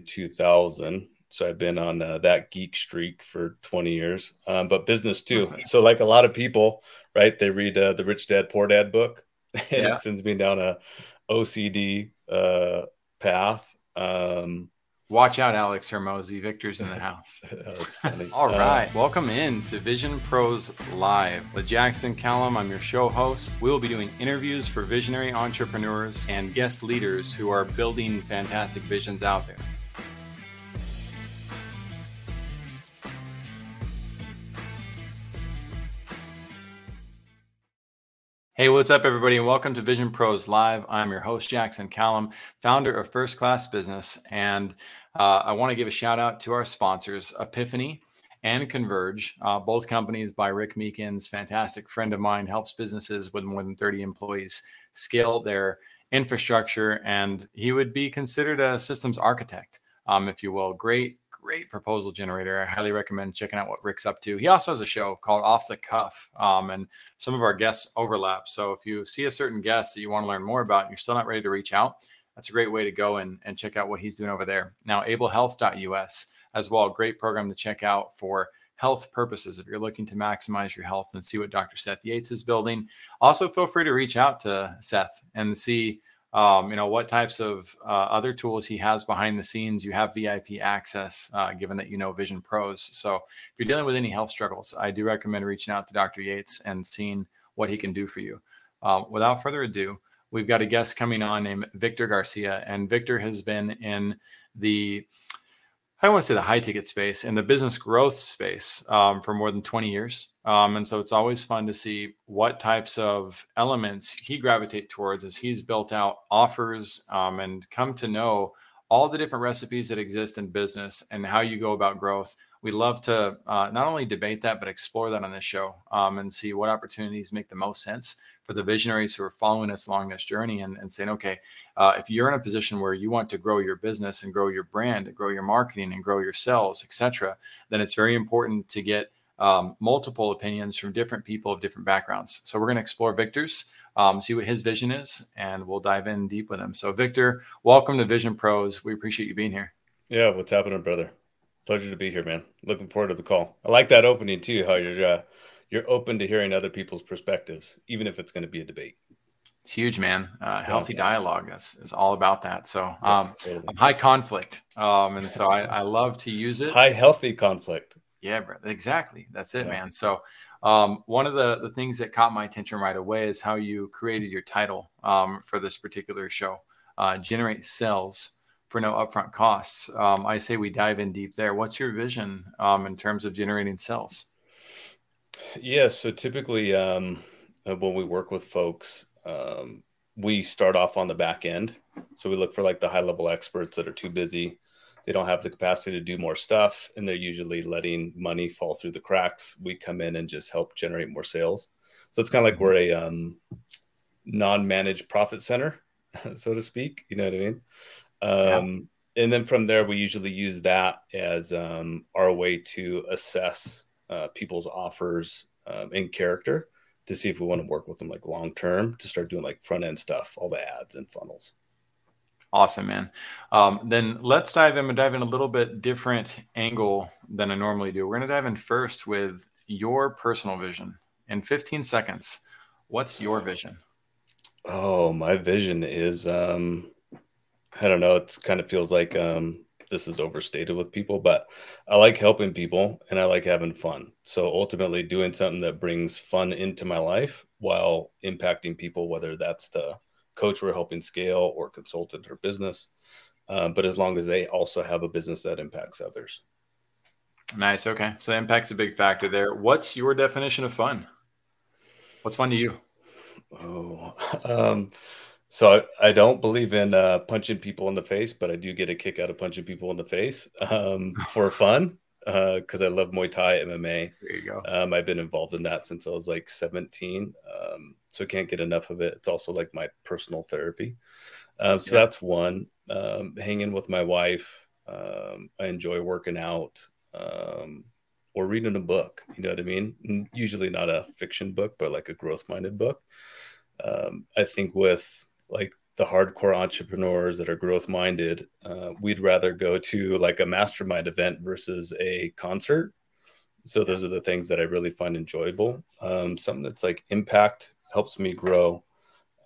in 2000. So I've been on uh, that geek streak for 20 years, um, but business too. So like a lot of people, right? They read uh, the Rich Dad Poor Dad book, and yeah. it sends me down a OCD uh, path. Um, Watch out, Alex Hormozi. Victor's in the house. All uh, right. Uh, Welcome in to Vision Pros Live with Jackson Callum. I'm your show host. We will be doing interviews for visionary entrepreneurs and guest leaders who are building fantastic visions out there. Hey, what's up, everybody, and welcome to Vision Pros Live. I'm your host, Jackson Callum, founder of First Class Business. And uh, I want to give a shout out to our sponsors, Epiphany and Converge, uh, both companies by Rick Meekins, fantastic friend of mine, helps businesses with more than 30 employees scale their infrastructure. And he would be considered a systems architect, um, if you will. Great great proposal generator. I highly recommend checking out what Rick's up to. He also has a show called Off the Cuff, um, and some of our guests overlap. So if you see a certain guest that you want to learn more about and you're still not ready to reach out, that's a great way to go and, and check out what he's doing over there. Now, ablehealth.us as well, great program to check out for health purposes if you're looking to maximize your health and see what Dr. Seth Yates is building. Also, feel free to reach out to Seth and see um, you know what types of uh, other tools he has behind the scenes you have vip access uh, given that you know vision pros. So if you're dealing with any health struggles i do recommend reaching out to dr yates and seeing what he can do for you. Uh, without further ado we've got a guest coming on named victor garcia and victor has been in the I want to say the high ticket space and the business growth space um, for more than 20 years. Um, and so it's always fun to see what types of elements he gravitate towards as he's built out offers um, and come to know all the different recipes that exist in business and how you go about growth. We love to uh, not only debate that, but explore that on this show um, and see what opportunities make the most sense for the visionaries who are following us along this journey and, and saying, okay, uh, if you're in a position where you want to grow your business and grow your brand, and grow your marketing and grow your sales, etc., then it's very important to get um, multiple opinions from different people of different backgrounds. So we're going to explore Victor's, um, see what his vision is, and we'll dive in deep with him. So Victor, welcome to Vision Pros. We appreciate you being here. Yeah, what's happening, brother? Pleasure to be here, man. Looking forward to the call. I like that opening too. How you're uh, you're open to hearing other people's perspectives, even if it's going to be a debate. It's huge, man. Uh, healthy dialogue is, is all about that. So, um, high conflict. Um, and so I, I love to use it. High healthy conflict. Yeah, bro, exactly. That's it, yeah. man. So, um, one of the, the things that caught my attention right away is how you created your title um, for this particular show uh, Generate Sales for No Upfront Costs. Um, I say we dive in deep there. What's your vision um, in terms of generating sales? Yeah. So typically, um, uh, when we work with folks, um, we start off on the back end. So we look for like the high level experts that are too busy. They don't have the capacity to do more stuff, and they're usually letting money fall through the cracks. We come in and just help generate more sales. So it's kind of like we're a um, non-managed profit center, so to speak. You know what I mean? Um, yeah. And then from there, we usually use that as um, our way to assess uh, people's offers um, in character to see if we want to work with them like long term to start doing like front end stuff, all the ads and funnels. Awesome, man. Um, then let's dive in and dive in a little bit different angle than I normally do. We're going to dive in first with your personal vision in 15 seconds. What's your vision? Oh, my vision is um, I don't know. It kind of feels like um, this is overstated with people, but I like helping people and I like having fun. So ultimately, doing something that brings fun into my life while impacting people, whether that's the coach we're helping scale or consultant or business, uh, but as long as they also have a business that impacts others. Nice. Okay. So impact's a big factor there. What's your definition of fun? What's fun to you? Oh, um, so I, I don't believe in uh, punching people in the face, but I do get a kick out of punching people in the face um, for fun because uh, I love Muay Thai MMA. There you go. Um, I've been involved in that since I was like 17, um, so can't get enough of it. It's also like my personal therapy. Um, so yeah. that's one. Um, hanging with my wife. Um, I enjoy working out or reading a book. You know what I mean? Usually not a fiction book, but like a growth minded book. I think with like the hardcore entrepreneurs that are growth minded, uh, we'd rather go to like a mastermind event versus a concert. So those are the things that I really find enjoyable. Um, something that's like impact helps me grow,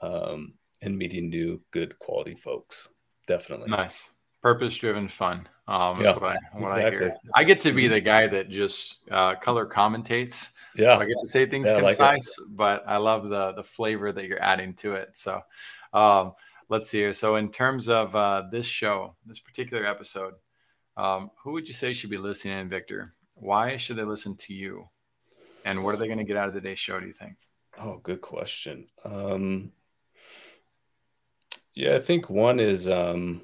um, and meeting new good quality folks. Definitely nice, purpose driven fun. Um, yeah, what I what exactly. I hear. I get to be mm-hmm. the guy that just uh, color commentates. Yeah, so I get to say things yeah, concise, like but I love the the flavor that you're adding to it. So, um, let's see here. So, in terms of uh, this show, this particular episode, um, who would you say should be listening in, Victor? Why should they listen to you? And what are they going to get out of today's show, do you think? Oh, good question. Um, yeah, I think one is um,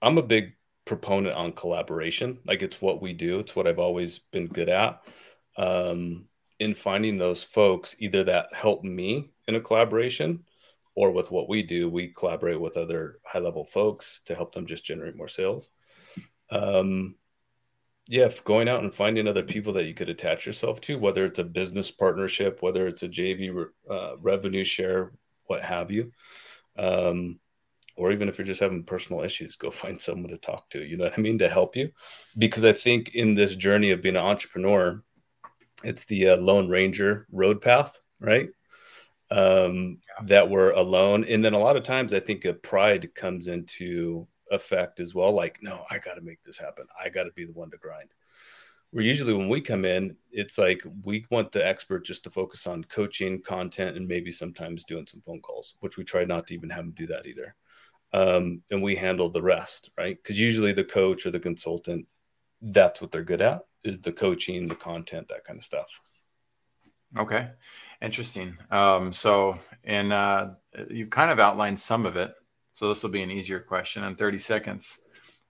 I'm a big proponent on collaboration. Like it's what we do, it's what I've always been good at. Um, in finding those folks, either that help me in a collaboration or with what we do, we collaborate with other high level folks to help them just generate more sales. Um, yeah, going out and finding other people that you could attach yourself to, whether it's a business partnership, whether it's a JV uh, revenue share, what have you, um, or even if you're just having personal issues, go find someone to talk to. You know what I mean to help you, because I think in this journey of being an entrepreneur, it's the uh, Lone Ranger road path, right? Um, yeah. that were alone. And then a lot of times I think a pride comes into effect as well. Like, no, I got to make this happen. I got to be the one to grind. Where usually when we come in, it's like we want the expert just to focus on coaching, content, and maybe sometimes doing some phone calls, which we try not to even have them do that either. Um, and we handle the rest, right? Because usually the coach or the consultant, that's what they're good at is the coaching, the content, that kind of stuff. Okay. Interesting. Um, so, and uh, you've kind of outlined some of it. So this will be an easier question in 30 seconds.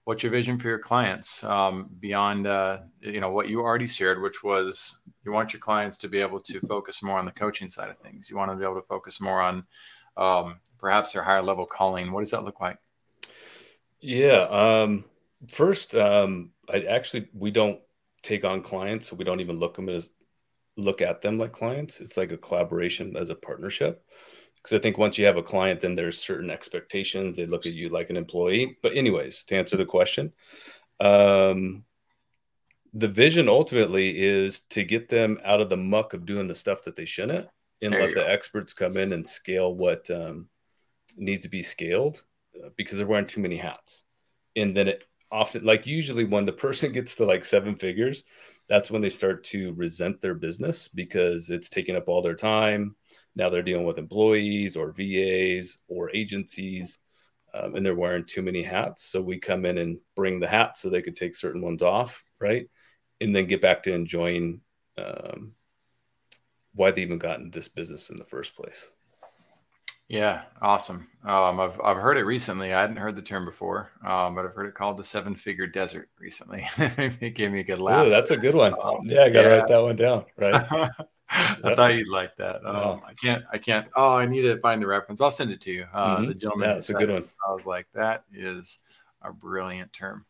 What's your vision for your clients um, beyond, uh, you know, what you already shared, which was you want your clients to be able to focus more on the coaching side of things. You want to be able to focus more on um, perhaps their higher level calling. What does that look like? Yeah. Um, first, um, I actually we don't take on clients, so we don't even look them as look at them like clients. It's like a collaboration as a partnership. Because I think once you have a client, then there's certain expectations. They look at you like an employee. But, anyways, to answer the question, um, the vision ultimately is to get them out of the muck of doing the stuff that they shouldn't and there let the go. experts come in and scale what um, needs to be scaled uh, because they're wearing too many hats. And then it often, like usually, when the person gets to like seven figures, that's when they start to resent their business because it's taking up all their time. Now they're dealing with employees or VAs or agencies, um, and they're wearing too many hats. So we come in and bring the hats so they could take certain ones off, right? And then get back to enjoying um, why they even got in this business in the first place. Yeah, awesome. Um, I've I've heard it recently. I hadn't heard the term before, um, but I've heard it called the seven figure desert recently. it gave me a good laugh. Ooh, that's a good one. Um, yeah, I got to yeah. write that one down. Right. I thought you'd like that. Um, I can't. I can't. Oh, I need to find the reference. I'll send it to you. Uh, mm-hmm. The gentleman. That's yeah, a good one. I was like, that is a brilliant term.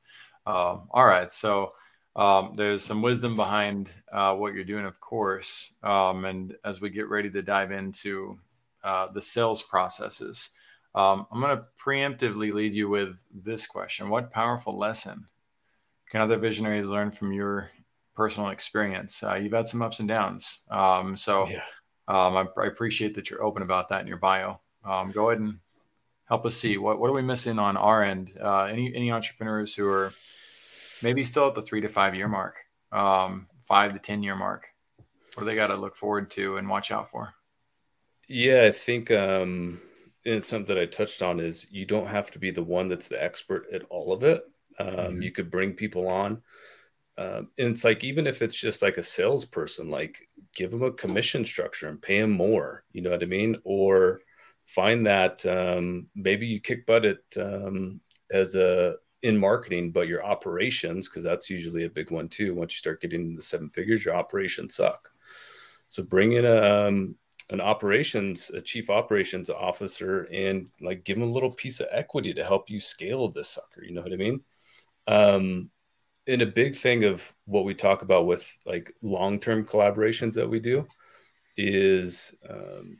Um, all right, so. Um, there's some wisdom behind uh, what you're doing, of course. Um, and as we get ready to dive into uh, the sales processes. Um, I'm going to preemptively lead you with this question What powerful lesson can other visionaries learn from your personal experience? Uh, you've had some ups and downs. Um, so yeah. um, I, I, appreciate that you're open about that in your bio. Um, go ahead and help us see what, what are we missing on our end? Uh, any, any entrepreneurs who are maybe still at the three to five year mark, um, five to 10 year mark, what do they got to look forward to and watch out for? Yeah, I think um, it's something that I touched on is you don't have to be the one that's the expert at all of it. Um, mm-hmm. You could bring people on. Um, and it's like, even if it's just like a salesperson, like give them a commission structure and pay them more. You know what I mean? Or find that um, maybe you kick butt at um, as a in marketing, but your operations, because that's usually a big one too. Once you start getting into seven figures, your operations suck. So bring in a um, an operations a chief operations officer and like give them a little piece of equity to help you scale this sucker you know what i mean um and a big thing of what we talk about with like long-term collaborations that we do is um,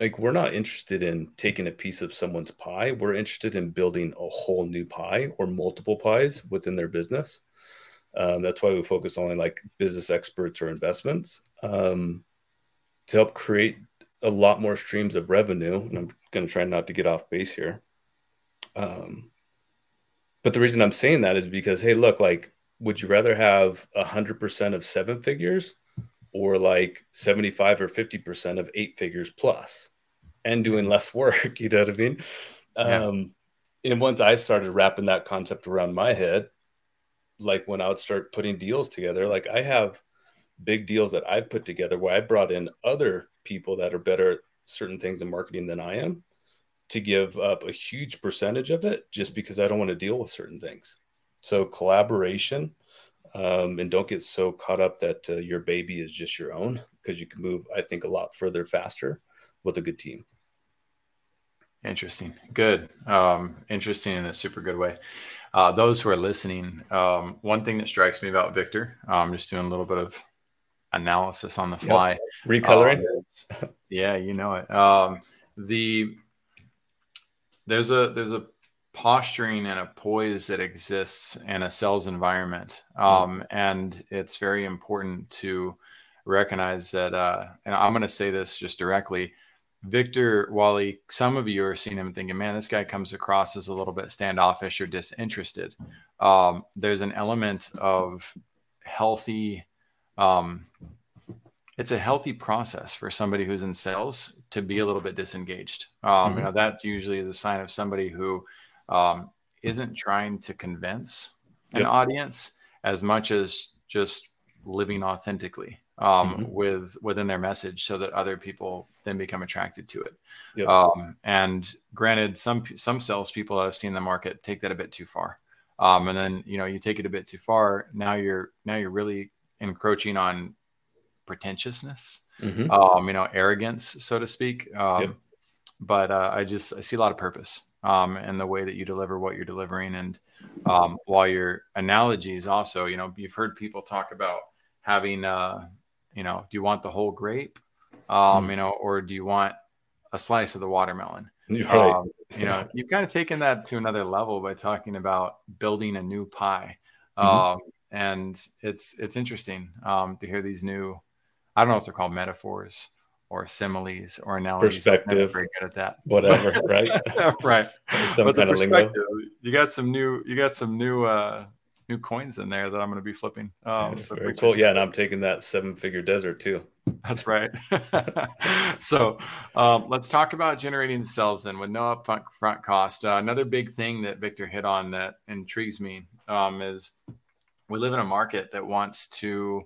like we're not interested in taking a piece of someone's pie. We're interested in building a whole new pie or multiple pies within their business. Um, that's why we focus only on like business experts or investments um, to help create a lot more streams of revenue. And I'm going to try not to get off base here. Um, but the reason I'm saying that is because, hey, look, like, would you rather have a hundred percent of seven figures or like 75 or 50% of eight figures plus and doing less work? You know what I mean? Yeah. Um, and once I started wrapping that concept around my head, like when I would start putting deals together, like I have big deals that I've put together where I brought in other people that are better at certain things in marketing than I am to give up a huge percentage of it just because I don't want to deal with certain things. So collaboration, um, and don't get so caught up that uh, your baby is just your own because you can move, I think, a lot further faster with a good team. Interesting. Good. Um, interesting in a super good way. Uh, those who are listening, um, one thing that strikes me about Victor, I'm um, just doing a little bit of analysis on the fly. Yep. Recoloring. Um, yeah, you know it. Um, the there's a there's a posturing and a poise that exists in a sales environment, mm-hmm. um, and it's very important to recognize that. Uh, and I'm going to say this just directly. Victor Wally, some of you are seeing him thinking, man, this guy comes across as a little bit standoffish or disinterested. Um, there's an element of healthy um, it's a healthy process for somebody who's in sales to be a little bit disengaged. Um, mm-hmm. You know, that usually is a sign of somebody who um, not trying to convince an yep. audience as much as just living authentically um, mm-hmm. with within their message, so that other people then become attracted to it. Yep. Um, and granted, some some salespeople that I've seen in the market take that a bit too far. Um, and then you know you take it a bit too far. Now you're now you're really encroaching on pretentiousness, mm-hmm. um, you know, arrogance, so to speak. Um, yep. But uh, I just I see a lot of purpose um, in the way that you deliver what you're delivering, and um, while your analogies also, you know, you've heard people talk about having, uh, you know, do you want the whole grape, um, mm. you know, or do you want a slice of the watermelon? Right. Um, you know, you've kind of taken that to another level by talking about building a new pie. Mm-hmm. Um, and it's it's interesting um, to hear these new. I don't know if they're called metaphors or similes or analogies. Perspective. very good at that. Whatever, right? right. Some but kind the perspective, you got some new. You got some new. uh new coins in there that I'm going to be flipping. Um, so Very cool. Yeah, and I'm taking that seven-figure desert too. That's right. so um, let's talk about generating sales then with no upfront front cost. Uh, another big thing that Victor hit on that intrigues me um, is we live in a market that wants to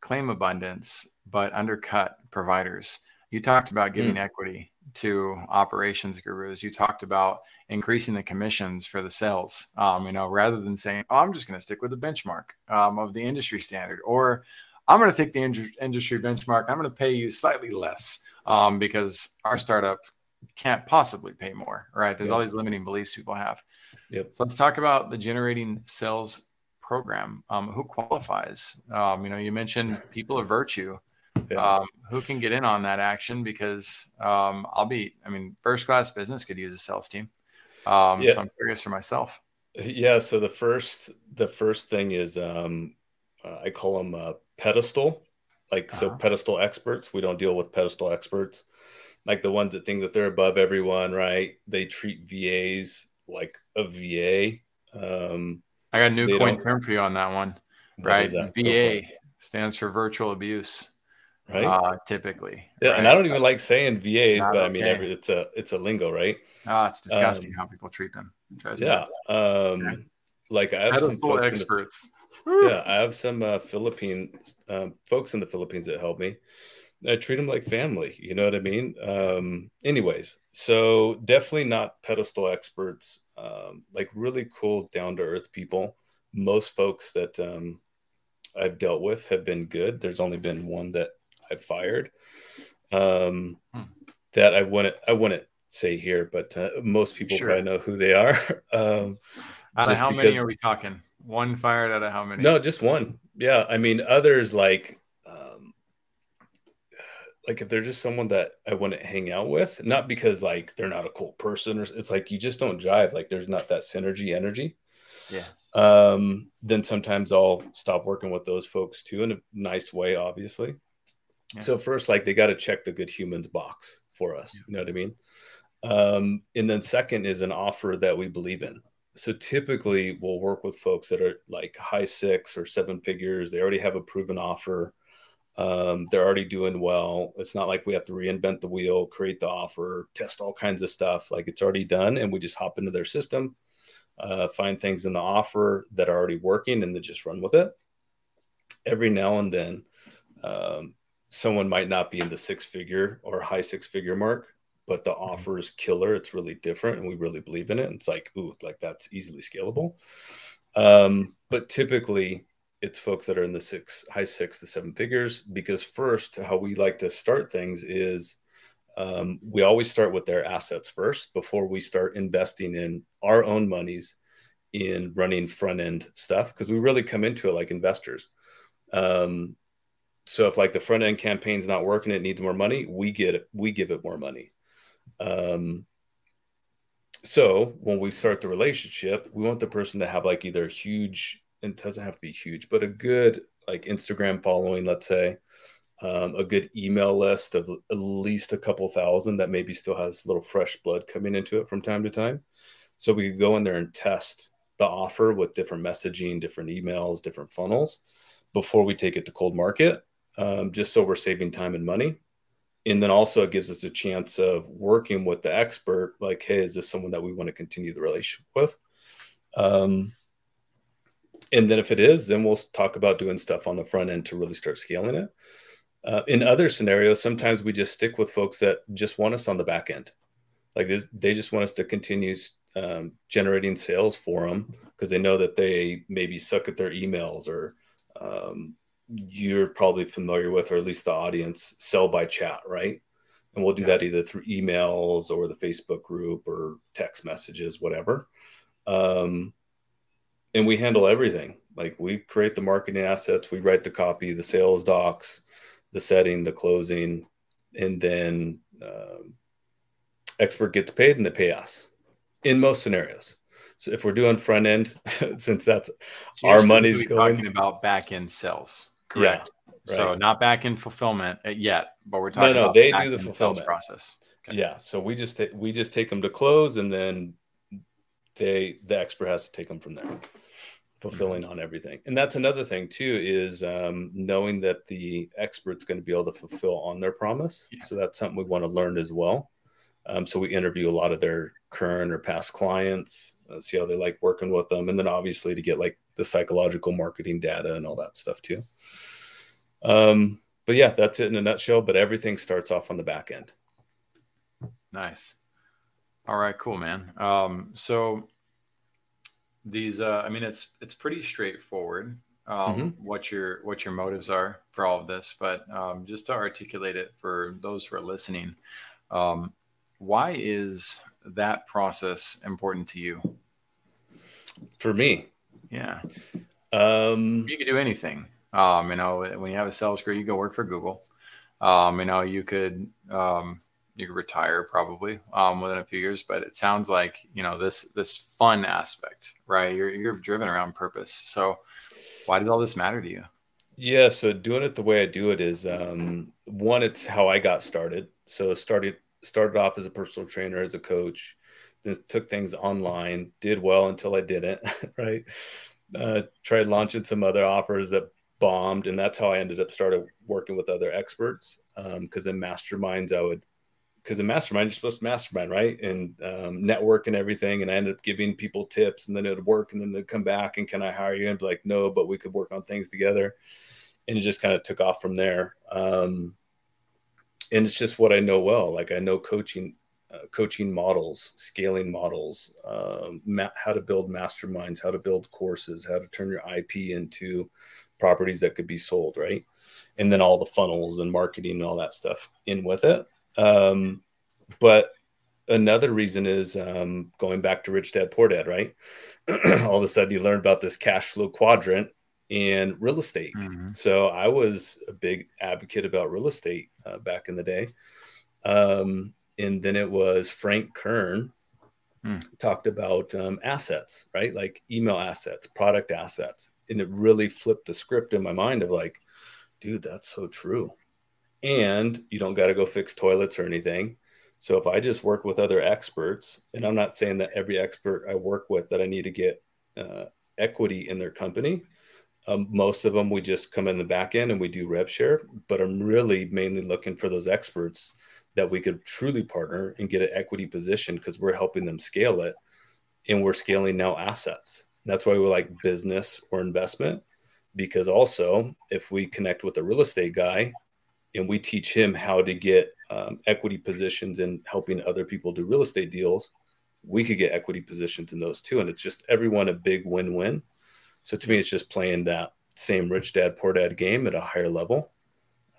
claim abundance but undercut providers. You talked about giving mm. equity to operations gurus. You talked about increasing the commissions for the sales. Um, you know, rather than saying, "Oh, I'm just going to stick with the benchmark um, of the industry standard," or "I'm going to take the in- industry benchmark. I'm going to pay you slightly less um, because our startup can't possibly pay more." Right? There's all these limiting beliefs people have. Yep. So let's talk about the generating sales program. Um, who qualifies? Um, you know, you mentioned people of virtue. Yeah. Um, who can get in on that action? Because um, I'll be, I mean, first class business could use a sales team. Um, yeah. So I'm curious for myself. Yeah. So the first, the first thing is um, uh, I call them a pedestal. Like uh-huh. so, pedestal experts. We don't deal with pedestal experts, like the ones that think that they're above everyone. Right? They treat VAs like a VA. Um, I got a new coin term for you on that one. Right. VA stands for virtual abuse. Right. Uh, typically. Yeah. Right? And I don't even like saying VAs, Not but I mean, every, it's a, it's a lingo, right? Ah, it's disgusting um, how people treat them. Yeah. Um, okay. like I have some folks experts. The, yeah. I have some uh, Philippine um, folks in the Philippines that help me. I treat them like family. You know what I mean? Um, anyways, so definitely not pedestal experts. Um, like really cool, down to earth people. Most folks that um, I've dealt with have been good. There's only been one that I've fired. Um, hmm. That I wouldn't I wouldn't say here, but uh, most people sure. probably know who they are. um, out of how because, many are we talking? One fired out of how many? No, just one. Yeah, I mean others like like if they're just someone that I wouldn't hang out with, not because like they're not a cool person or it's like you just don't jive, like there's not that synergy energy. Yeah. Um, then sometimes I'll stop working with those folks too in a nice way, obviously. Yeah. So first, like they got to check the good humans box for us. Yeah. You know what I mean? Um, and then second is an offer that we believe in. So typically we'll work with folks that are like high six or seven figures. They already have a proven offer um, they're already doing well. It's not like we have to reinvent the wheel, create the offer, test all kinds of stuff. Like it's already done, and we just hop into their system, uh, find things in the offer that are already working, and then just run with it. Every now and then, um, someone might not be in the six figure or high six figure mark, but the mm-hmm. offer is killer. It's really different, and we really believe in it. And it's like, ooh, like that's easily scalable. Um, but typically, it's folks that are in the six high six to seven figures because first how we like to start things is um, we always start with their assets first before we start investing in our own monies in running front end stuff because we really come into it like investors. Um, so if like the front end campaign's not working it needs more money we get it we give it more money. Um, so when we start the relationship we want the person to have like either huge it doesn't have to be huge, but a good like Instagram following, let's say, um, a good email list of at least a couple thousand that maybe still has a little fresh blood coming into it from time to time. So we could go in there and test the offer with different messaging, different emails, different funnels before we take it to cold market, um, just so we're saving time and money. And then also it gives us a chance of working with the expert, like, hey, is this someone that we want to continue the relationship with? Um, and then if it is, then we'll talk about doing stuff on the front end to really start scaling it. Uh, in other scenarios, sometimes we just stick with folks that just want us on the back end. Like this, they just want us to continue um, generating sales for them because they know that they maybe suck at their emails or um, you're probably familiar with, or at least the audience, sell by chat, right? And we'll do that either through emails or the Facebook group or text messages, whatever. Um, and we handle everything. Like we create the marketing assets, we write the copy, the sales docs, the setting, the closing, and then um, expert gets paid and they pay us in most scenarios. So if we're doing front end, since that's so our money's going talking about back end sales, correct? Yeah, right. So not back end fulfillment uh, yet, but we're talking no, no, about they do the fulfillment process. Okay. Yeah, so we just we just take them to close, and then they the expert has to take them from there fulfilling mm-hmm. on everything. And that's another thing too is um, knowing that the expert's going to be able to fulfill on their promise. Yeah. So that's something we want to learn as well. Um, so we interview a lot of their current or past clients, uh, see how they like working with them, and then obviously to get like the psychological marketing data and all that stuff too. Um, but yeah, that's it in a nutshell. But everything starts off on the back end. Nice. All right, cool, man. Um, so these uh, i mean it's it's pretty straightforward um, mm-hmm. what your what your motives are for all of this but um, just to articulate it for those who are listening um, why is that process important to you? For me? Yeah. Um, you could do anything. Um, you know when you have a sales career you go work for google. Um, you know you could um, you could retire probably um, within a few years. But it sounds like you know this this fun aspect, right? You're you're driven around purpose. So why does all this matter to you? Yeah, so doing it the way I do it is um, one, it's how I got started. So started started off as a personal trainer, as a coach, then took things online, did well until I didn't, right? Uh, tried launching some other offers that bombed, and that's how I ended up started working with other experts. Because um, in masterminds, I would because in mastermind, you're supposed to mastermind, right? And um, network and everything. And I ended up giving people tips and then it would work. And then they'd come back and can I hire you? And be like, no, but we could work on things together. And it just kind of took off from there. Um, and it's just what I know well. Like I know coaching, uh, coaching models, scaling models, um, ma- how to build masterminds, how to build courses, how to turn your IP into properties that could be sold, right? And then all the funnels and marketing and all that stuff in with it. Um, but another reason is um, going back to Rich Dad Poor Dad, right? All of a sudden, you learn about this cash flow quadrant, and real estate. Mm-hmm. So I was a big advocate about real estate uh, back in the day. Um, and then it was Frank Kern mm. talked about um, assets, right? Like email assets, product assets. And it really flipped the script in my mind of like, dude, that's so true. And you don't got to go fix toilets or anything. So if I just work with other experts, and I'm not saying that every expert I work with that I need to get uh, equity in their company, um, most of them we just come in the back end and we do rev share, but I'm really mainly looking for those experts that we could truly partner and get an equity position because we're helping them scale it and we're scaling now assets. That's why we like business or investment because also if we connect with a real estate guy and we teach him how to get um, equity positions in helping other people do real estate deals, we could get equity positions in those too. And it's just everyone a big win win. So to me, it's just playing that same rich dad, poor dad game at a higher level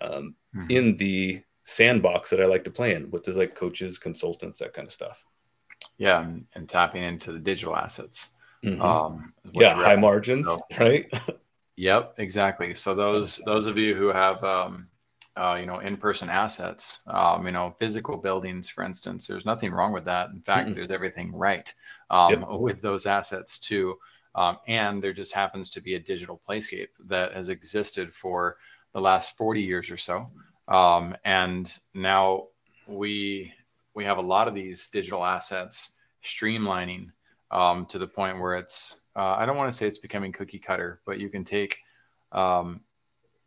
um, mm-hmm. in the sandbox that I like to play in with those like coaches, consultants, that kind of stuff. Yeah. And, and tapping into the digital assets. Mm-hmm. Um, yeah. High margins, so, right? yep, exactly. So those, those of you who have, um, uh, you know, in-person assets, um, you know, physical buildings, for instance, there's nothing wrong with that. In fact, mm-hmm. there's everything right um, yep. with those assets too. Um, and there just happens to be a digital playscape that has existed for the last 40 years or so. Um, and now we we have a lot of these digital assets streamlining um, to the point where it's uh, I don't want to say it's becoming cookie cutter, but you can take um,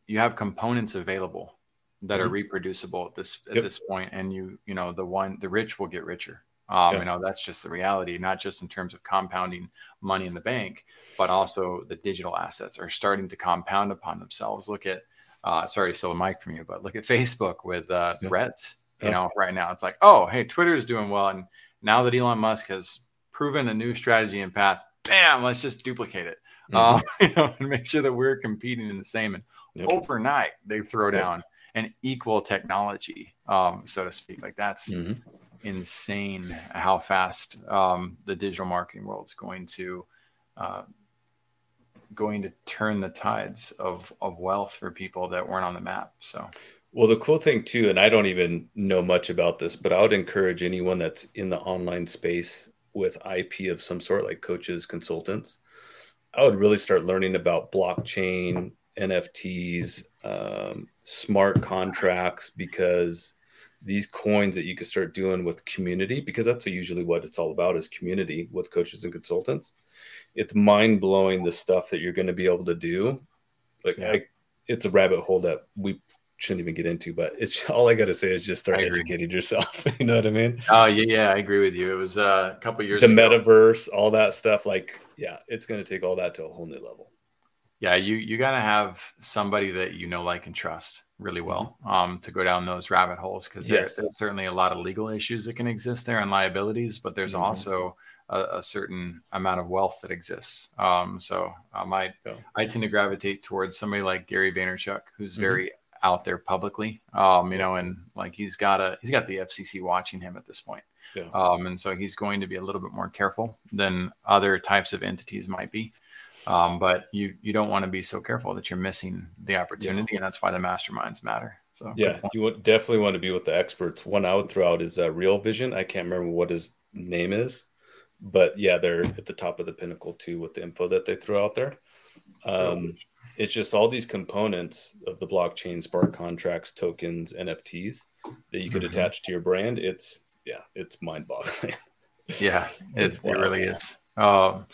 you have components available that mm-hmm. are reproducible at this at yep. this point, and you you know the one the rich will get richer. Um, yeah. You know, that's just the reality, not just in terms of compounding money in the bank, but also the digital assets are starting to compound upon themselves. Look at, uh, sorry to steal a mic from you, but look at Facebook with uh, threads. Yeah. You know, right now it's like, oh, hey, Twitter is doing well. And now that Elon Musk has proven a new strategy and path, bam, let's just duplicate it. Mm-hmm. Uh, you know, and make sure that we're competing in the same. And yep. overnight, they throw down an equal technology, um, so to speak. Like that's mm-hmm insane how fast um, the digital marketing world is going to uh, going to turn the tides of of wealth for people that weren't on the map. So. Well, the cool thing too, and I don't even know much about this, but I would encourage anyone that's in the online space with IP of some sort, like coaches, consultants, I would really start learning about blockchain, NFTs, um, smart contracts, because these coins that you can start doing with community because that's usually what it's all about is community with coaches and consultants. It's mind blowing the stuff that you're going to be able to do. Like yeah. I, it's a rabbit hole that we shouldn't even get into but it's all i got to say is just start educating yourself you know what i mean? Oh yeah yeah i agree with you. It was uh, a couple years the ago. metaverse all that stuff like yeah it's going to take all that to a whole new level yeah you you got to have somebody that you know like and trust really well mm-hmm. um, to go down those rabbit holes because yes. there's certainly a lot of legal issues that can exist there and liabilities, but there's mm-hmm. also a, a, certain amount of wealth that exists. Um, so um, I yeah. I tend to gravitate towards somebody like Gary Vaynerchuk, who's mm-hmm. very out there publicly, um, you know, and like he's got a he's got the FCC watching him at this point. Yeah. Um, and so he's going to be a little bit more careful than other types of entities might be. Um, but you you don't want to be so careful that you're missing the opportunity, yeah. and that's why the masterminds matter. So yeah, you would definitely want to be with the experts. One I would throw out is uh, Real Vision. I can't remember what his name is, but yeah, they're at the top of the pinnacle too with the info that they throw out there. Um, it's just all these components of the blockchain, smart contracts, tokens, NFTs that you could mm-hmm. attach to your brand. It's yeah, it's mind boggling. yeah, it, it really is. Um,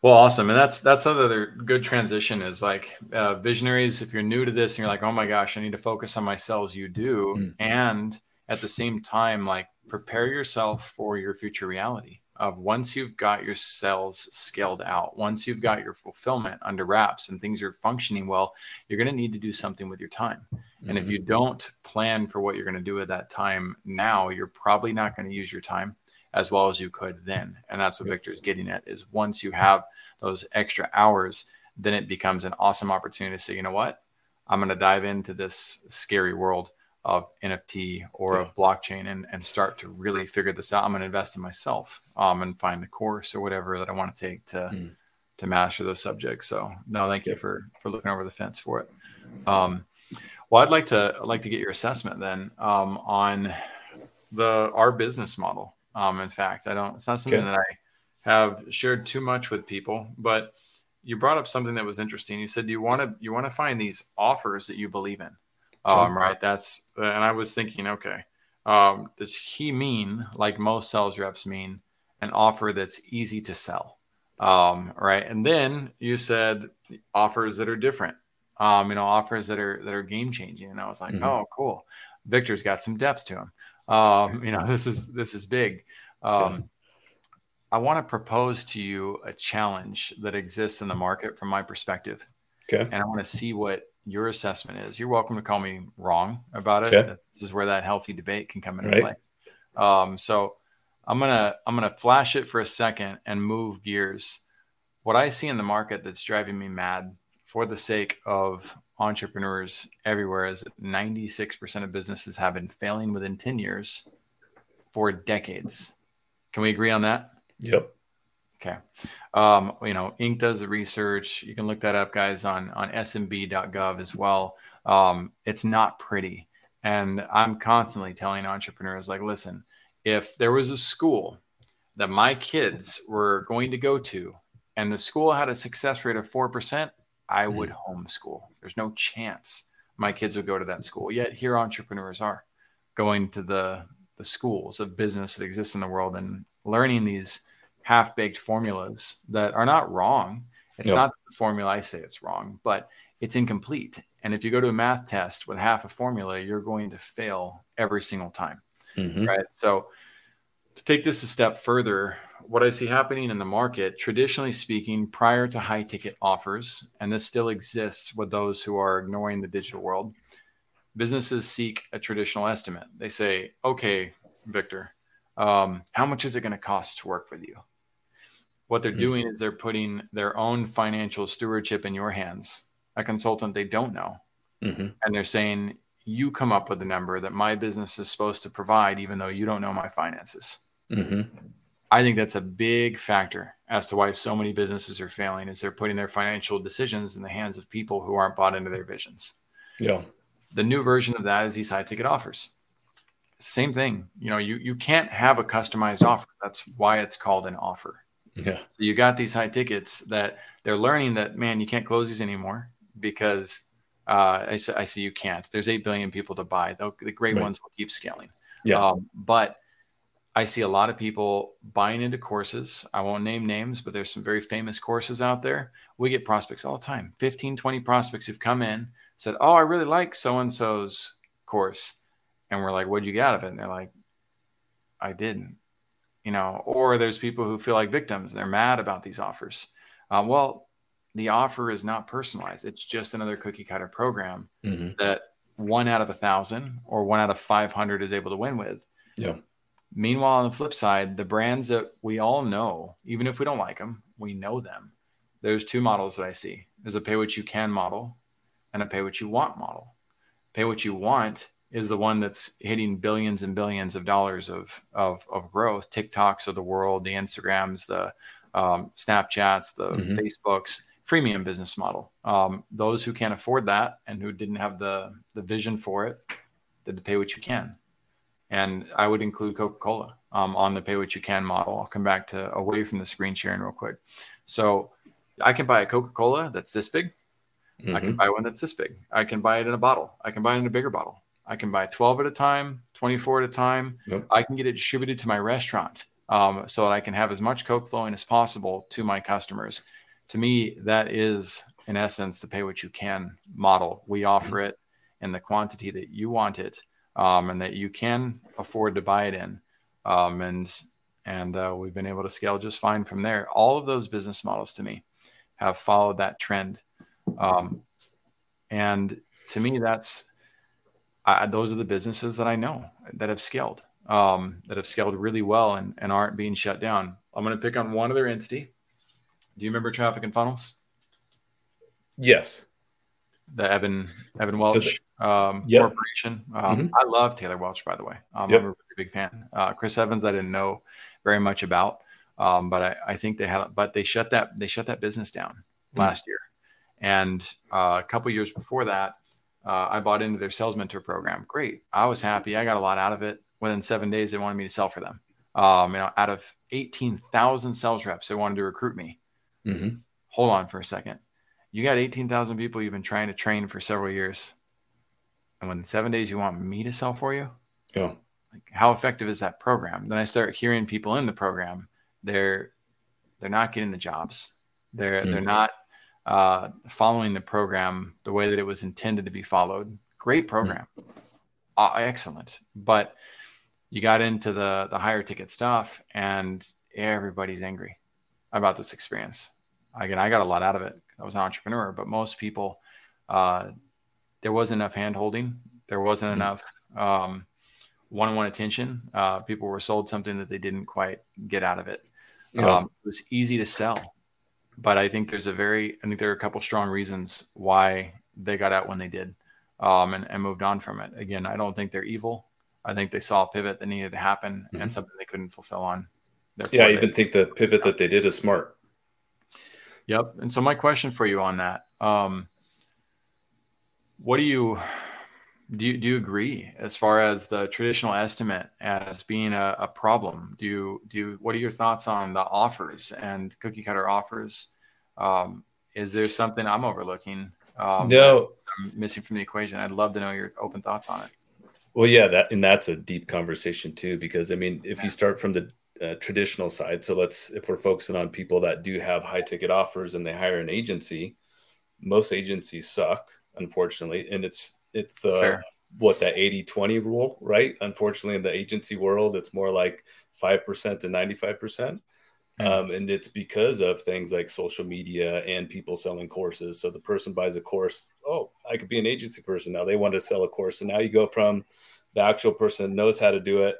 well, awesome, and that's that's another good transition. Is like uh, visionaries. If you're new to this and you're like, oh my gosh, I need to focus on my sales, you do, mm. and at the same time, like prepare yourself for your future reality. Of once you've got your sales scaled out, once you've got your fulfillment under wraps and things are functioning well, you're going to need to do something with your time. Mm-hmm. And if you mm-hmm. don't plan for what you're going to do at that time now, you're probably not going to use your time as well as you could then. And that's what Victor is getting at is once you have those extra hours, then it becomes an awesome opportunity to say, you know what? I'm going to dive into this scary world of NFT or yeah. of blockchain and, and start to really figure this out. I'm going to invest in myself um, and find the course or whatever that I want to take to mm. to master those subjects. So no, thank you for for looking over the fence for it. Um, well, I'd like to I'd like to get your assessment then um, on the our business model. Um, in fact, I don't. It's not something okay. that I have shared too much with people, but you brought up something that was interesting. You said you want to you want to find these offers that you believe in. Um, right. That's and I was thinking, okay, um, does he mean like most sales reps mean an offer that's easy to sell? Um, right. And then you said offers that are different. Um, you know, offers that are that are game changing. And I was like, mm-hmm. oh, cool. Victor's got some depth to him. Um, you know, this is this is big. Um, I want to propose to you a challenge that exists in the market from my perspective. Okay. And I want to see what your assessment is. You're welcome to call me wrong about it. Okay. This is where that healthy debate can come into right. play. Um, so I'm gonna I'm gonna flash it for a second and move gears. What I see in the market that's driving me mad for the sake of entrepreneurs everywhere is that 96% of businesses have been failing within 10 years for decades. Can we agree on that? Yep. Okay. Um, you know, Inc. does the research. You can look that up, guys, on on smb.gov as well. Um, it's not pretty, and I'm constantly telling entrepreneurs, like, listen, if there was a school that my kids were going to go to, and the school had a success rate of four percent, I mm. would homeschool. There's no chance my kids would go to that school. Yet here, entrepreneurs are going to the the schools of business that exist in the world and learning these half baked formulas that are not wrong. It's yep. not the formula I say it's wrong, but it's incomplete. And if you go to a math test with half a formula, you're going to fail every single time. Mm-hmm. Right. So, to take this a step further, what I see happening in the market, traditionally speaking, prior to high ticket offers, and this still exists with those who are ignoring the digital world, businesses seek a traditional estimate. They say, okay, Victor, um, how much is it going to cost to work with you? What they're mm-hmm. doing is they're putting their own financial stewardship in your hands, a consultant they don't know. Mm-hmm. And they're saying, you come up with the number that my business is supposed to provide, even though you don't know my finances. Mm-hmm. I think that's a big factor as to why so many businesses are failing is they're putting their financial decisions in the hands of people who aren't bought into their visions. Yeah. The new version of that is these high ticket offers. Same thing. You know, you you can't have a customized offer. That's why it's called an offer. Yeah. So you got these high tickets that they're learning that man, you can't close these anymore because uh, I, I see you can't. There's eight billion people to buy. They'll, the great right. ones will keep scaling. Yeah. Um, but I see a lot of people buying into courses. I won't name names, but there's some very famous courses out there. We get prospects all the time 15, 20 prospects who've come in, said, Oh, I really like so and so's course. And we're like, What'd you get out of it? And they're like, I didn't you know, or there's people who feel like victims. They're mad about these offers. Uh, well, the offer is not personalized. It's just another cookie cutter program mm-hmm. that one out of a thousand or one out of 500 is able to win with. Yeah. Meanwhile, on the flip side, the brands that we all know, even if we don't like them, we know them. There's two models that I see. There's a pay what you can model and a pay what you want model. Pay what you want is the one that's hitting billions and billions of dollars of of, of growth. TikToks of the world, the Instagrams, the um, Snapchats, the mm-hmm. Facebooks, freemium business model. Um, those who can't afford that and who didn't have the the vision for it, did to pay what you can. And I would include Coca Cola um, on the pay what you can model. I'll come back to away from the screen sharing real quick. So I can buy a Coca Cola that's this big. Mm-hmm. I can mm-hmm. buy one that's this big. I can buy it in a bottle. I can buy it in a bigger bottle. I can buy 12 at a time, 24 at a time. Yep. I can get it distributed to my restaurant um, so that I can have as much Coke flowing as possible to my customers. To me, that is, in essence, the pay what you can model. We offer mm-hmm. it in the quantity that you want it um, and that you can afford to buy it in. Um, and and uh, we've been able to scale just fine from there. All of those business models to me have followed that trend. Um, and to me, that's I, those are the businesses that I know that have scaled, um, that have scaled really well and, and aren't being shut down. I'm going to pick on one other entity. Do you remember Traffic and Funnels? Yes. The Evan Evan Welch um, yep. Corporation. Um, mm-hmm. I love Taylor Welch, by the way. Um, yep. I'm a really big fan. Uh, Chris Evans, I didn't know very much about. Um, but I, I, think they had, but they shut that they shut that business down mm-hmm. last year, and uh, a couple years before that, uh, I bought into their sales mentor program. Great, I was happy. I got a lot out of it. Within seven days, they wanted me to sell for them. Um, you know, out of eighteen thousand sales reps, they wanted to recruit me. Mm-hmm. Hold on for a second. You got eighteen thousand people you've been trying to train for several years, and within seven days, you want me to sell for you? Yeah. Like, how effective is that program? Then I start hearing people in the program they're they're not getting the jobs. They're mm-hmm. they're not uh, following the program the way that it was intended to be followed. Great hmm. program, mm-hmm. uh, excellent. But you got into the the higher ticket stuff, and everybody's angry about this experience. Again, I got a lot out of it. I was an entrepreneur, but most people, uh, there wasn't enough hand holding. There wasn't mm-hmm. enough um, one-on-one attention. Uh, people were sold something that they didn't quite get out of it. Yeah. Um, it was easy to sell, but I think there's a very, I think there are a couple strong reasons why they got out when they did, um, and, and, moved on from it. Again, I don't think they're evil. I think they saw a pivot that needed to happen mm-hmm. and something they couldn't fulfill on. Therefore, yeah, I even think the pivot that they did is smart. Yep. And so my question for you on that, um, what do you do you, do you agree as far as the traditional estimate as being a, a, problem? Do you do you, what are your thoughts on the offers and cookie cutter offers? Um, is there something I'm overlooking? Um, no, I'm missing from the equation. I'd love to know your open thoughts on it. Well, yeah, that and that's a deep conversation too, because I mean, if you start from the uh, traditional side, so let's if we're focusing on people that do have high ticket offers and they hire an agency, most agencies suck, unfortunately, and it's it's uh, what that 80 20 rule, right? Unfortunately, in the agency world, it's more like 5% to 95%. percent mm hmm um, and it's because of things like social media and people selling courses. So the person buys a course. Oh, I could be an agency person now. They want to sell a course. And now you go from the actual person knows how to do it.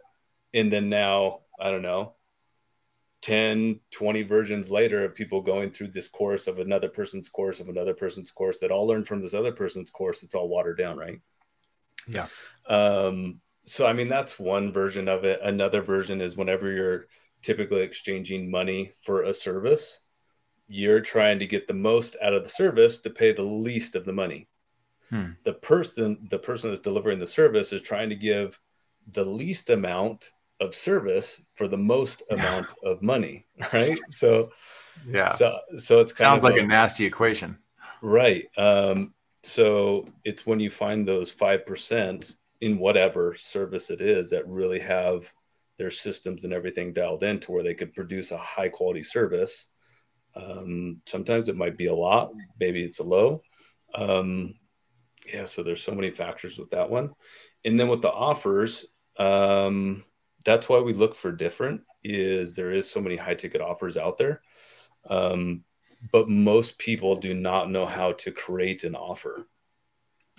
And then now, I don't know, 10 20 versions later of people going through this course of another person's course of another person's course that all learned from this other person's course it's all watered down right? Yeah. Um so i mean that's one version of it. Another version is whenever you're typically exchanging money for a service you're trying to get the most out of the service to pay the least of the money. Hmm. the person the person that's delivering the service is trying to give the least amount of service for the most amount of money, right? So, yeah. So, so it sounds like a, a nasty equation, right? Um, so it's when you find those five percent in whatever service it is that really have their systems and everything dialed in to where they could produce a high quality service. Um, sometimes it might be a lot, maybe it's a low. Um, yeah, so there's so many factors with that one. And then with the offers, um, that's why we look for different is there is so many high ticket offers out there. Um, but most people do not know how to create an offer.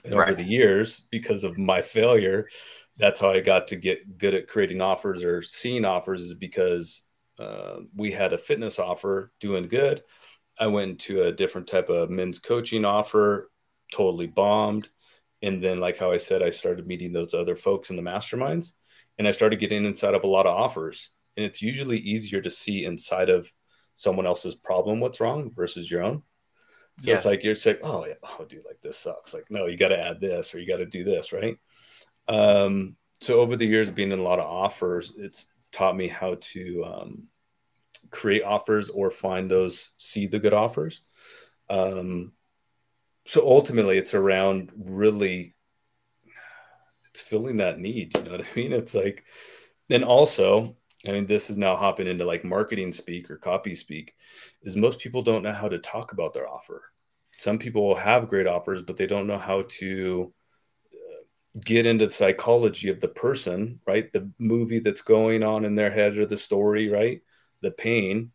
And right. over the years because of my failure that's how i got to get good at creating offers or seeing offers is because uh, we had a fitness offer doing good. I went to a different type of men's coaching offer totally bombed. And then like how i said i started meeting those other folks in the masterminds and I started getting inside of a lot of offers. And it's usually easier to see inside of someone else's problem what's wrong versus your own. So yes. it's like you're saying, oh yeah, oh dude, like this sucks. Like, no, you got to add this or you got to do this, right? Um, so over the years of being in a lot of offers, it's taught me how to um, create offers or find those, see the good offers. Um, so ultimately, it's around really it's filling that need. You know what I mean? It's like, and also, I mean, this is now hopping into like marketing speak or copy speak, is most people don't know how to talk about their offer. Some people will have great offers, but they don't know how to uh, get into the psychology of the person, right? The movie that's going on in their head or the story, right? The pain,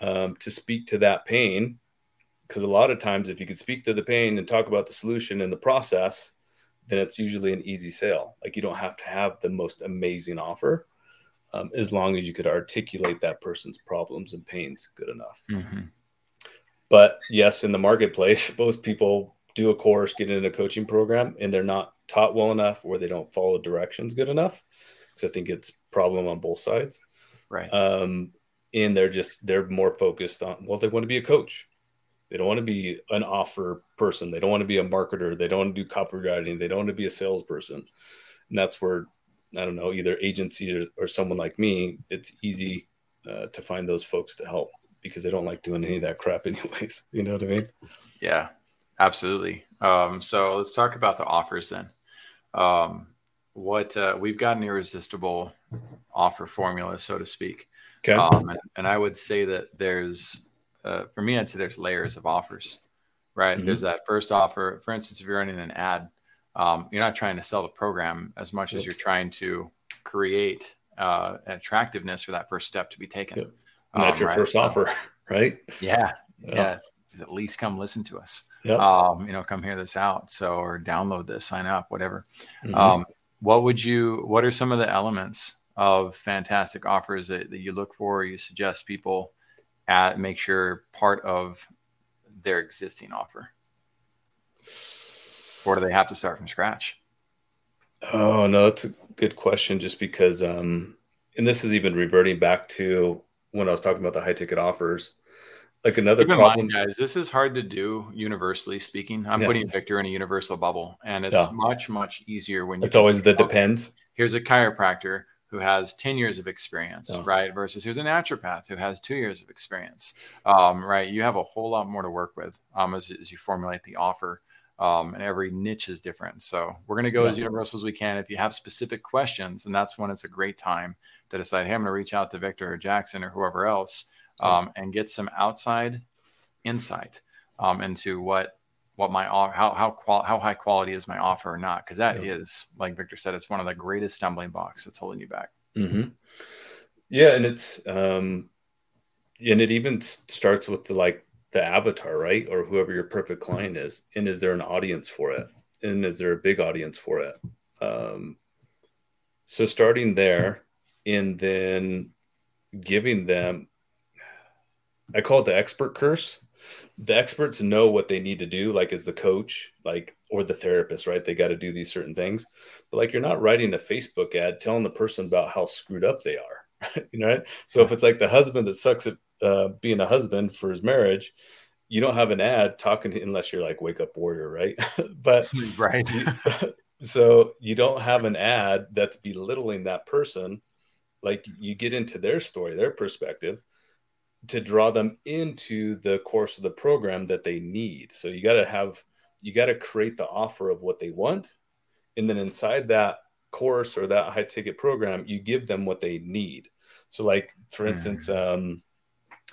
um, to speak to that pain. Because a lot of times, if you could speak to the pain and talk about the solution and the process, then it's usually an easy sale. Like you don't have to have the most amazing offer um, as long as you could articulate that person's problems and pains good enough. Mm-hmm. But yes, in the marketplace, most people do a course, get in a coaching program, and they're not taught well enough or they don't follow directions good enough. Because I think it's problem on both sides. Right. Um, and they're just they're more focused on well they want to be a coach they don't want to be an offer person. They don't want to be a marketer. They don't want to do copywriting. They don't want to be a salesperson. And that's where i don't know either agency or, or someone like me it's easy uh, to find those folks to help because they don't like doing any of that crap anyways. You know what i mean? Yeah absolutely. Um, so let's talk about the offers then. Um, what uh, we've got an irresistible offer formula so to speak. Okay. Um, and, and, I would say that there's, uh, for me, I'd say there's layers of offers, right? Mm-hmm. There's that first offer. For instance, if you're running an ad, um, you're not trying to sell the program as much yep. as you're trying to create uh, attractiveness for that first step to be taken. Yep. And that's um, your right? first so, offer, right? Yeah. Yeah. At least come listen to us. Yep. Um, you know, come hear this out. So, or download this, sign up, whatever. Mm-hmm. Um, what would you, what are some of the elements of fantastic offers that, that you look for you suggest people at make sure part of their existing offer? Or do they have to start from scratch? Oh no that's a good question just because um and this is even reverting back to when i was talking about the high ticket offers. Like another problem mind, guys this is hard to do universally speaking. I'm yeah. putting victor in a universal bubble and it's yeah. much much easier when you it's always the depends. here's a chiropractor who has 10 years of experience, oh. right? Versus who's a naturopath who has two years of experience, um, right? You have a whole lot more to work with um, as, as you formulate the offer. Um, and every niche is different. So we're going to go yeah. as universal as we can. If you have specific questions, and that's when it's a great time to decide, hey, I'm going to reach out to Victor or Jackson or whoever else um, and get some outside insight um, into what what my how how qual, how high quality is my offer or not because that yeah. is like Victor said it's one of the greatest stumbling blocks that's holding you back. Mm-hmm. Yeah, and it's um, and it even starts with the like the avatar, right, or whoever your perfect client is, and is there an audience for it, and is there a big audience for it? Um, so starting there, and then giving them, I call it the expert curse the experts know what they need to do like as the coach like or the therapist right? They got to do these certain things. But like you're not writing a facebook ad telling the person about how screwed up they are you know right? So if it's like the husband that sucks at uh, being a husband for his marriage you don't have an ad talking to, unless you're like wake up warrior right? But right. so you don't have an ad that's belittling that person. Like you get into their story their perspective to draw them into the course of the program that they need. So you got to have you got to create the offer of what they want and then inside that course or that high ticket program you give them what they need. So like for instance mm. um,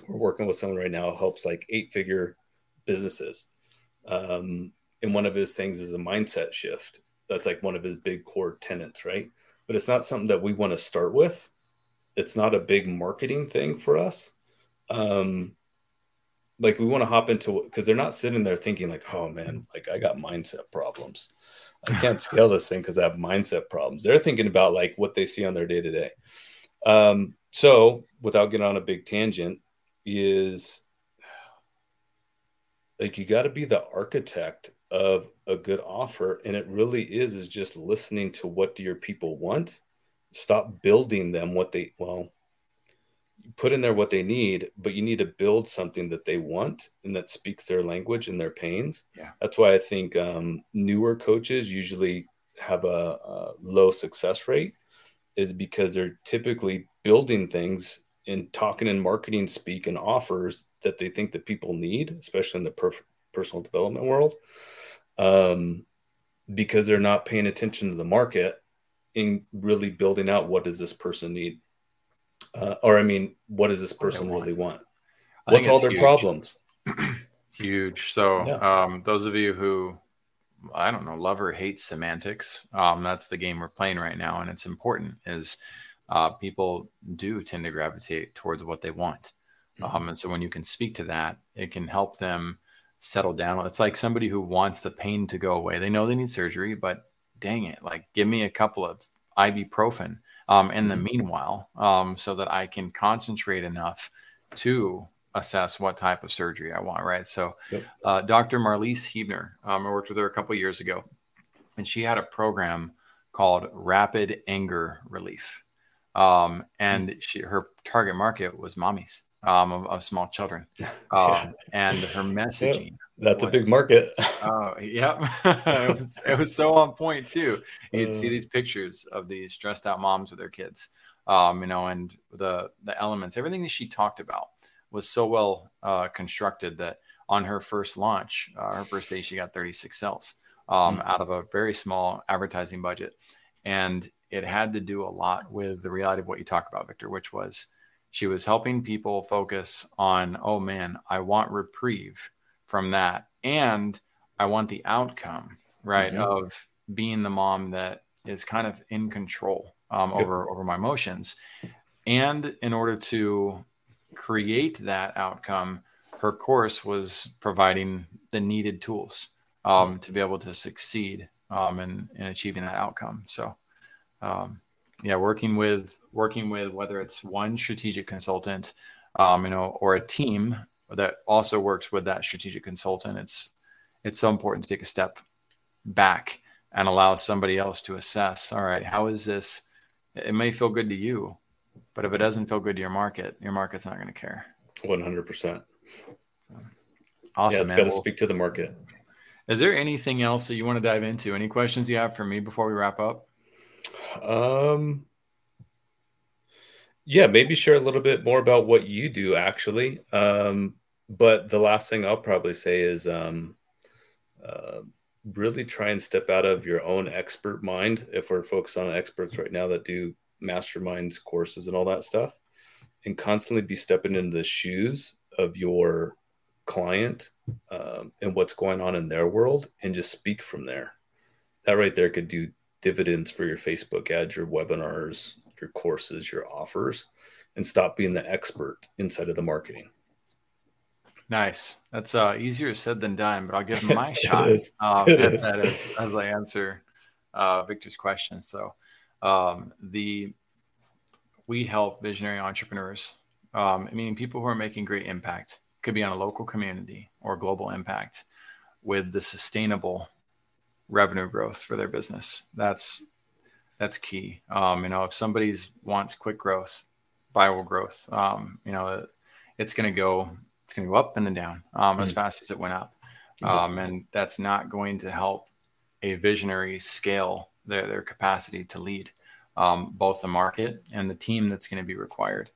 we're working with someone right now who helps like eight figure businesses. Um, and one of his things is a mindset shift. That's like one of his big core tenants, right? But it's not something that we want to start with. It's not a big marketing thing for us um like we want to hop into because they're not sitting there thinking like oh man like i got mindset problems. I can't scale this thing because i have mindset problems. They're thinking about like what they see on their day to day. Um so without getting on a big tangent is like you got to be the architect of a good offer and it really is is just listening to what do your people want. Stop building them what they well put in there what they need, but you need to build something that they want and that speaks their language and their pains. Yeah. That's why I think um, newer coaches usually have a, a, low success rate, is because they're typically building things and talking and marketing speak and offers that they think that people need, especially in the per- personal development world, um, because they're not paying attention to the market and really building out what does this person need uh, or I mean, what does this person really want? What's all their huge. problems? huge. So, yeah. um, those of you who I don't know, love or hate semantics, um, that's the game we're playing right now, and it's important. Is uh, people do tend to gravitate towards what they want, mm-hmm. um, and so when you can speak to that, it can help them settle down. It's like somebody who wants the pain to go away. They know they need surgery, but dang it, like give me a couple of ibuprofen um, in the mm-hmm. meanwhile, um, so that I can concentrate enough to assess what type of surgery I want. Right. So, yep. uh, Dr. Marlise Huebner, um, I worked with her a couple years ago, and she had a program called Rapid Anger Relief. Um, and she, her target market was mommies um, of, of small children. Um, and her messaging. Yep. That's was, a big market. Oh, uh, yep. it, was, it was so on point too. You'd uh, see these pictures of these stressed out moms with their kids, um, you know, and the the elements, everything that she talked about was so well uh, constructed that on her first launch, uh, her first day, she got 36 sales um, mm-hmm. out of a very small advertising budget. And it had to do a lot with the reality of what you talk about, Victor, which was she was helping people focus on, oh man, I want reprieve from that. And I want the outcome, right, mm-hmm. of being the mom that is kind of in control um, over, over my emotions. And in order to create that outcome, her course was providing the needed tools um, to be able to succeed um, in, in achieving that outcome. So, um, yeah, working with working with whether it's one strategic consultant, um, you know, or a team that also works with that strategic consultant, it's it's so important to take a step back and allow somebody else to assess. All right, how is this? It may feel good to you, but if it doesn't feel good to your market, your market's not going to care. One hundred percent. Awesome. Yeah, it's got to speak to the market. Is there anything else that you want to dive into? Any questions you have for me before we wrap up? Um, yeah, maybe share a little bit more about what you do actually. Um, but the last thing I'll probably say is um, uh, really try and step out of your own expert mind. If we're focused on experts right now that do masterminds courses and all that stuff, and constantly be stepping into the shoes of your client um, and what's going on in their world and just speak from there. That right there could do dividends for your Facebook ads, your webinars, your courses, your offers, and stop being the expert inside of the marketing. Nice. That's uh, easier said than done, but I'll give my shot. Is. Um, that is as I answer uh, Victor's question. So, um, the we help visionary entrepreneurs, um, meaning people who are making great impact, could be on a local community or global impact, with the sustainable revenue growth for their business. That's that's key. Um, you know, if somebody's wants quick growth, viral growth, um, you know, it, it's going to go it's going to go up and then down um, mm as fast as it went up, um, and that's not going to help a visionary scale their their capacity to lead um, both the market and the team that's going to be required.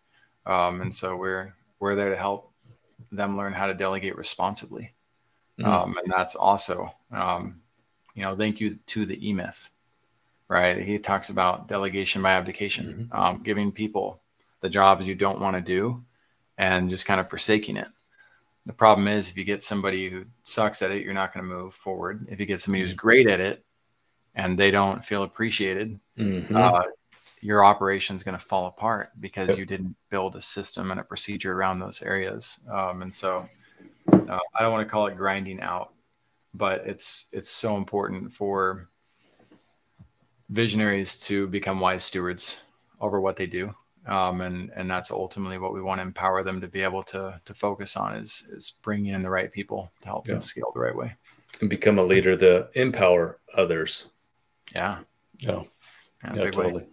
Um, and so we're we're there to help them learn how to delegate responsibly, mm and that's also you know, thank you to the E Myth, right? He talks about delegation by abdication, mm-hmm. um, giving people the jobs you don't want to do and just kind of forsaking it. The problem is if you get somebody who sucks at it, you're not going to move forward. If you get somebody who's mm-hmm. great at it and they don't feel appreciated, mm-hmm. uh, your operation is going to fall apart because yep. you didn't build a system and a procedure around those areas. Um, and so uh, I don't want to call it grinding out but it's it's so important for visionaries to become wise stewards over what they do. Um, and and that's ultimately what we want to empower them to be able to to focus on is is bringing in the right people to help yeah. them scale the right way. And become a leader to empower others. Yeah. Yeah, yeah, yeah totally way.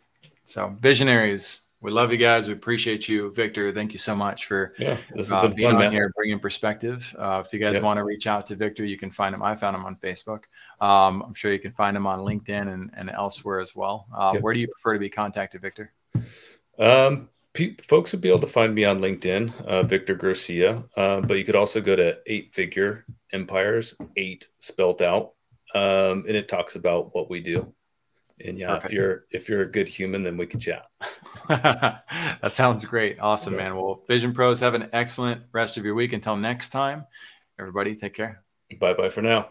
so visionaries we love you guys. We appreciate you, Victor. Thank you so much for yeah, uh, being fun, on man. here, bringing perspective. Uh, if you guys want to reach out to Victor, you can find him. I found him on Facebook. Um, I'm sure you can find him on LinkedIn and, and elsewhere as well. Uh, Where do you prefer to be contacted, Victor? Um, pe- folks would be able to find me on LinkedIn, uh, Victor Garcia. Uh, but you could also go to Eight Figure Empires, eight spelt out, um, and it talks about what we do. And yeah, Perfect. if you're if you're a good human, then we can chat. that sounds great. Awesome, man. Well, Vision Pros, have an excellent rest of your week. Until next time, everybody, take care. Bye bye for now.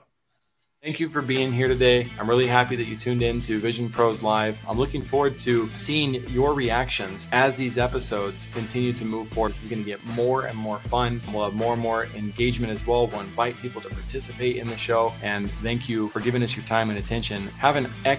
Thank you for being here today. I'm really happy that you tuned in to Vision Pros Live. I'm looking forward to seeing your reactions as these episodes continue to move forward. This is going to get more and more fun. We'll have more and more engagement as well. We'll invite people to participate in the show. And thank you for giving us your time and attention. Have an excellent